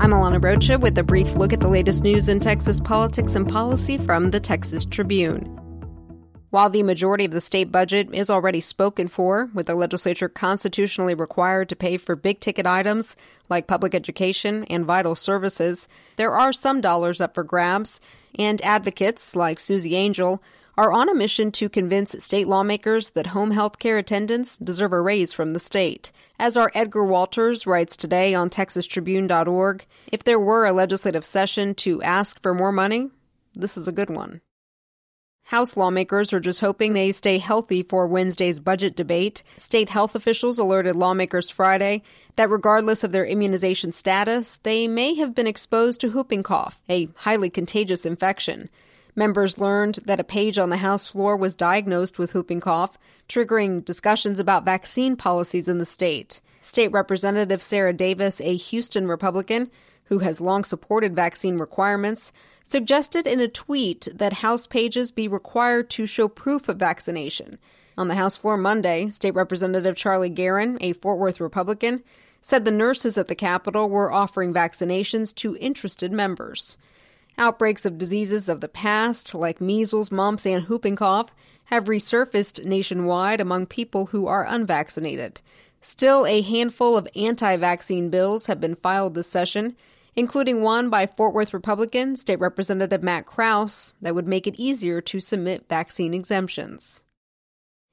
I'm Alana Rocha with a brief look at the latest news in Texas politics and policy from the Texas Tribune. While the majority of the state budget is already spoken for, with the legislature constitutionally required to pay for big ticket items like public education and vital services, there are some dollars up for grabs, and advocates like Susie Angel are on a mission to convince state lawmakers that home health care attendants deserve a raise from the state. As our Edgar Walters writes today on TexasTribune.org, if there were a legislative session to ask for more money, this is a good one. House lawmakers are just hoping they stay healthy for Wednesday's budget debate. State health officials alerted lawmakers Friday that regardless of their immunization status, they may have been exposed to whooping cough, a highly contagious infection. Members learned that a page on the House floor was diagnosed with whooping cough, triggering discussions about vaccine policies in the state. State Representative Sarah Davis, a Houston Republican who has long supported vaccine requirements, suggested in a tweet that House pages be required to show proof of vaccination. On the House floor Monday, State Representative Charlie Geren, a Fort Worth Republican, said the nurses at the Capitol were offering vaccinations to interested members. Outbreaks of diseases of the past, like measles, mumps, and whooping cough, have resurfaced nationwide among people who are unvaccinated. Still, a handful of anti vaccine bills have been filed this session, including one by Fort Worth Republican State Representative Matt Krause that would make it easier to submit vaccine exemptions.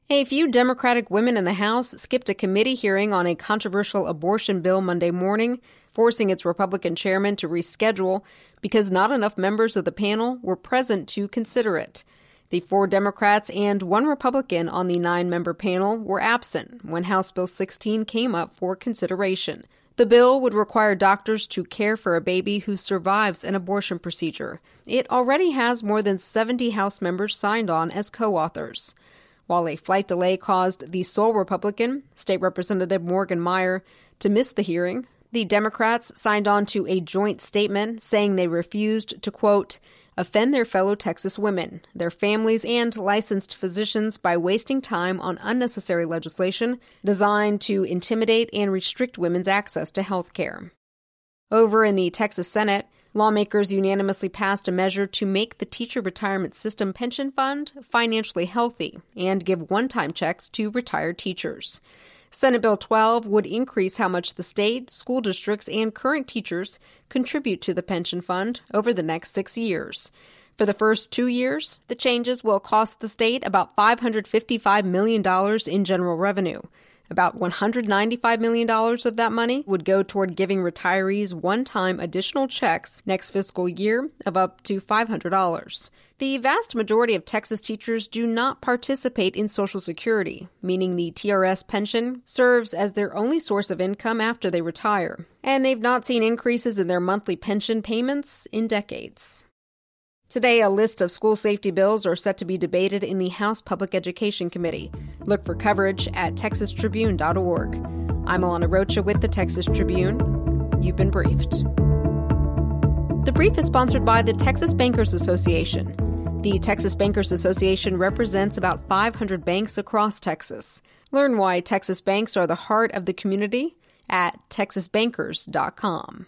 A few Democratic women in the House skipped a committee hearing on a controversial abortion bill Monday morning forcing its Republican chairman to reschedule because not enough members of the panel were present to consider it. The four Democrats and one Republican on the nine member panel were absent when House Bill 16 came up for consideration. The bill would require doctors to care for a baby who survives an abortion procedure. It already has more than 70 House members signed on as co authors. While a flight delay caused the sole Republican, State Representative Morgan Meyer, to miss the hearing, the Democrats signed on to a joint statement saying they refused to, quote, offend their fellow Texas women, their families, and licensed physicians by wasting time on unnecessary legislation designed to intimidate and restrict women's access to health care. Over in the Texas Senate, lawmakers unanimously passed a measure to make the teacher retirement system pension fund financially healthy and give one time checks to retired teachers. Senate Bill 12 would increase how much the state, school districts, and current teachers contribute to the pension fund over the next six years. For the first two years, the changes will cost the state about $555 million in general revenue. About $195 million of that money would go toward giving retirees one time additional checks next fiscal year of up to $500. The vast majority of Texas teachers do not participate in Social Security, meaning the TRS pension serves as their only source of income after they retire, and they've not seen increases in their monthly pension payments in decades. Today, a list of school safety bills are set to be debated in the House Public Education Committee. Look for coverage at texastribune.org. I'm Alana Rocha with the Texas Tribune. You've been briefed. The brief is sponsored by the Texas Bankers Association. The Texas Bankers Association represents about 500 banks across Texas. Learn why Texas banks are the heart of the community at texasbankers.com.